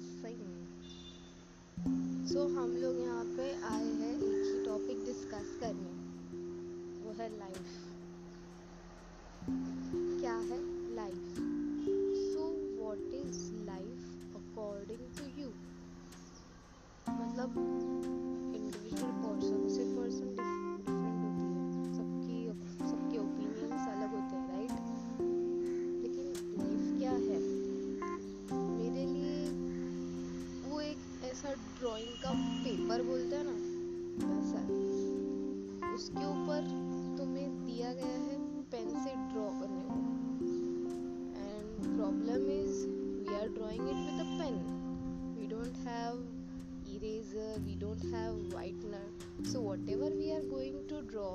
सही नहीं सो so, हम लोग यहाँ पे आए हैं एक ही टॉपिक डिस्कस करने। वो है लाइफ क्या है लाइफ सो वॉट इज़ ऐसा ड्राइंग का पेपर बोलते हैं ना वैसा उसके ऊपर तुम्हें दिया गया है पेन से ड्रॉ करने को। And problem is we are drawing it with a pen we don't have eraser we don't have whitener so whatever we are going to draw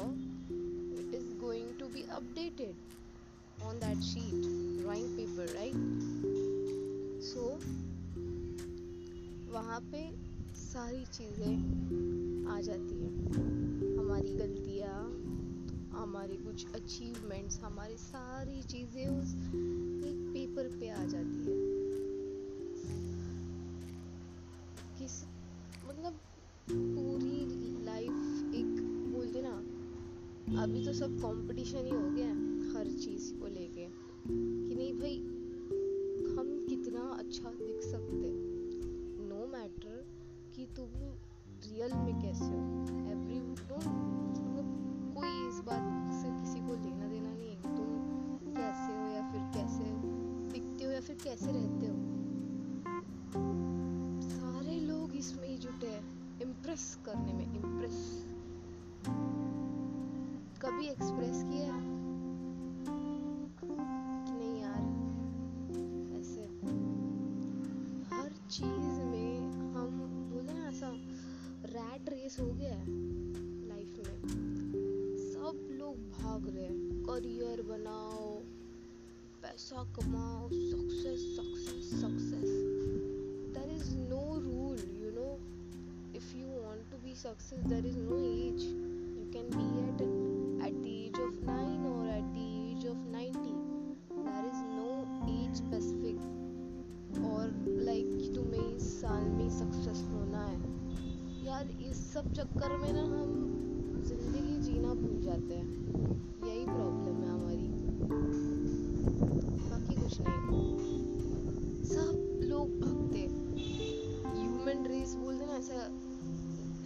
it is going to be updated on that sheet drawing paper right so वहाँ पे सारी चीज़ें आ जाती हैं। हमारी गलतियाँ, हमारे कुछ अचीवमेंट्स हमारी सारी चीज़ें उस एक पेपर पे आ जाती है। किस मतलब पूरी लाइफ एक, बोलते ना, अभी तो सब कंपटीशन ही हो गया है हर चीज़ को लेके कि नहीं भाई, हम कितना अच्छा तुम रियल में कैसे हो? एवरी मतलब कोई इस बात से किसी को लेना देना नहीं है तुम कैसे हो या फिर कैसे दिखते हो या फिर कैसे रहते हो? सारे लोग इसमें ही जुटे हैं इम्प्रेस करने में इम्प्रेस कभी एक्सप्रेस किया? कि नहीं यार, ऐसे। हर चीज़ हो गया है लाइफ में। सब लोग भाग रहे हैं। करियर बनाओ पैसा कमाओ success success success there is no rule you know if you want to be success there is no age you can be at at the age of nine or at the age of nineteen there is no age specific or like like, तुम्हें इस साल में success होना है। यार, इस सब चक्कर में ना हम ज़िंदगी जीना भूल जाते हैं। यही प्रॉब्लम है हमारी। बाकी कुछ नहीं। सब लोग भागते ह्यूमन रेस बोलते ना, ऐसा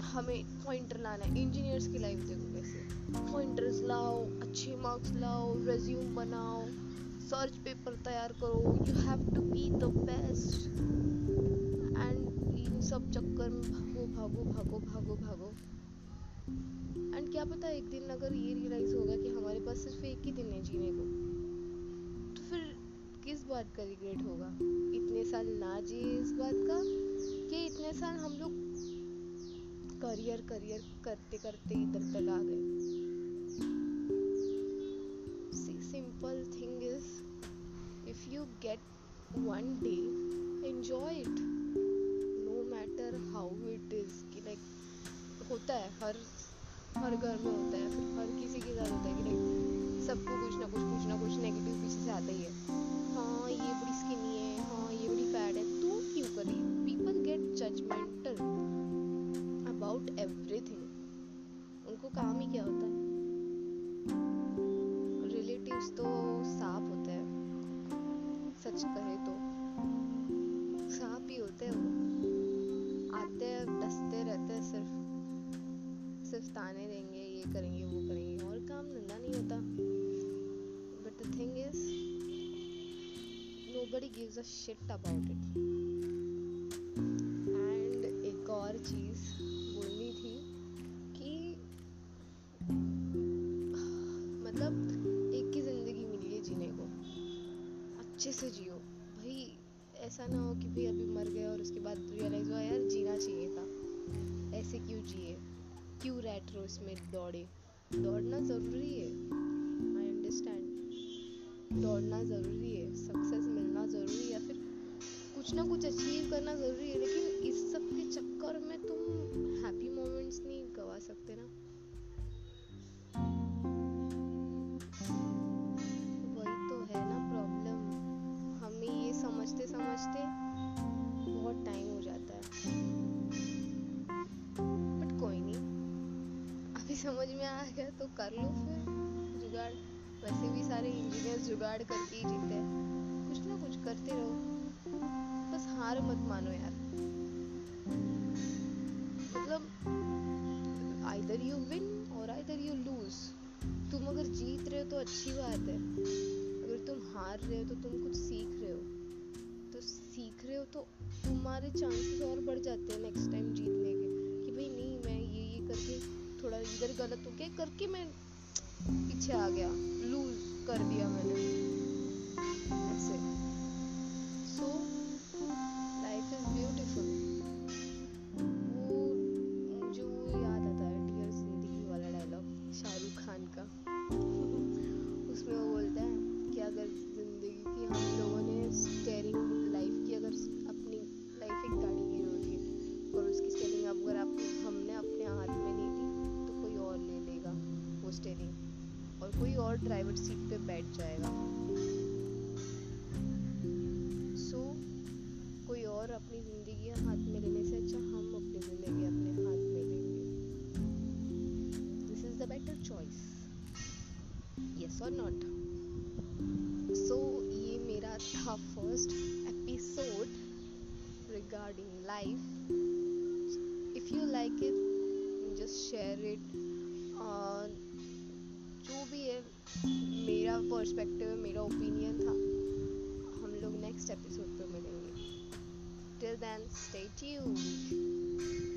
हमें पॉइंटर लाना है। इंजीनियर्स की लाइफ देखो कैसे। पॉइंटर्स लाओ, अच्छे मार्क्स लाओ रेज्यूम बनाओ सर्च पेपर तैयार करो। You have to be the best and इन सब चक्कर में भागो भागो भागो भागो भागो। एंड क्या पता एक दिन अगर ये रियलाइज़ होगा कि हमारे पास सिर्फ़ एक ही दिन है जीने को तो फिर किस बात का रिग्रेट होगा? इतने साल ना जिए इस बात का कि इतने साल हम लोग करियर करियर करते करते इधर तक आ गए। Simple thing is if you get one day enjoy it it is कि लाइक होता है, हर हर घर में होता है फिर हर किसी के घर होता है कि लाइक सबको कुछ ना कुछ कुछ ना कुछ नेगेटिव पीछे से आता ही है। हाँ ये बड़ी स्किनी है हाँ ये बड़ी फैट है, तू क्यों करी? People get judgemental about everything उनको काम ही क्या होता है? रिलेटिव्स तो सांप होते हैं। सच कहे तो। ताने देंगे, ये करेंगे, वो करेंगे, और काम धंधा नहीं होता। But the thing is nobody gives a shit about it. And एक और चीज़ बोलनी थी कि मतलब एक ही ज़िंदगी मिली है जीने को। अच्छे से जियो। भाई, ऐसा ना हो कि भाई अभी मर गए और उसके बाद रियलाइज़ हुआ, यार, जीना चाहिए था। ऐसे क्यों जिए? क्यों रैट रेस में दौड़े? दौड़ना ज़रूरी है। आई अंडरस्टैंड दौड़ना ज़रूरी है। सक्सेस मिलना ज़रूरी है या फिर कुछ ना कुछ अचीव करना ज़रूरी है, लेकिन इस सब के चक्कर में तुम हैप्पी मोमेंट्स नहीं गवा सकते ना। समझ में आ गया तो कर लो फिर। जुगाड़। वैसे भी सारे इंजीनियर जुगाड़ करके ही जीते हैं। कुछ ना कुछ करते रहो। बस हार मत मानो यार। मतलब either you win or either you lose तुम अगर जीत रहे हो तो अच्छी बात है। अगर तुम हार रहे हो तो तुम कुछ सीख रहे हो। तो सीख रहे हो तो तुम्हारे चांसेस और बढ़ जाते हैं नेक्स्ट टाइम जीतने के। कि भाई नहीं, मैं ये ये करके थोड़ा इधर गलत हो गया करके मैं पीछे आ गया। लूज कर दिया मैंने। ऐसे सो लाइफ और ड्राइवर सीट पे बैठ जाएगा। सो so, कोई और अपनी ज़िंदगी हाथ में लेने से अच्छा हम अपनी ज़िंदगी अपने हाथ में लेंगे। This is the better choice yes or not so ये मेरा था first episode regarding life if you like it just share it जो भी है, मेरा पर्सपेक्टिव मेरा ओपिनियन था। हम लोग नेक्स्ट एपिसोड पे मिलेंगे। Till then stay tuned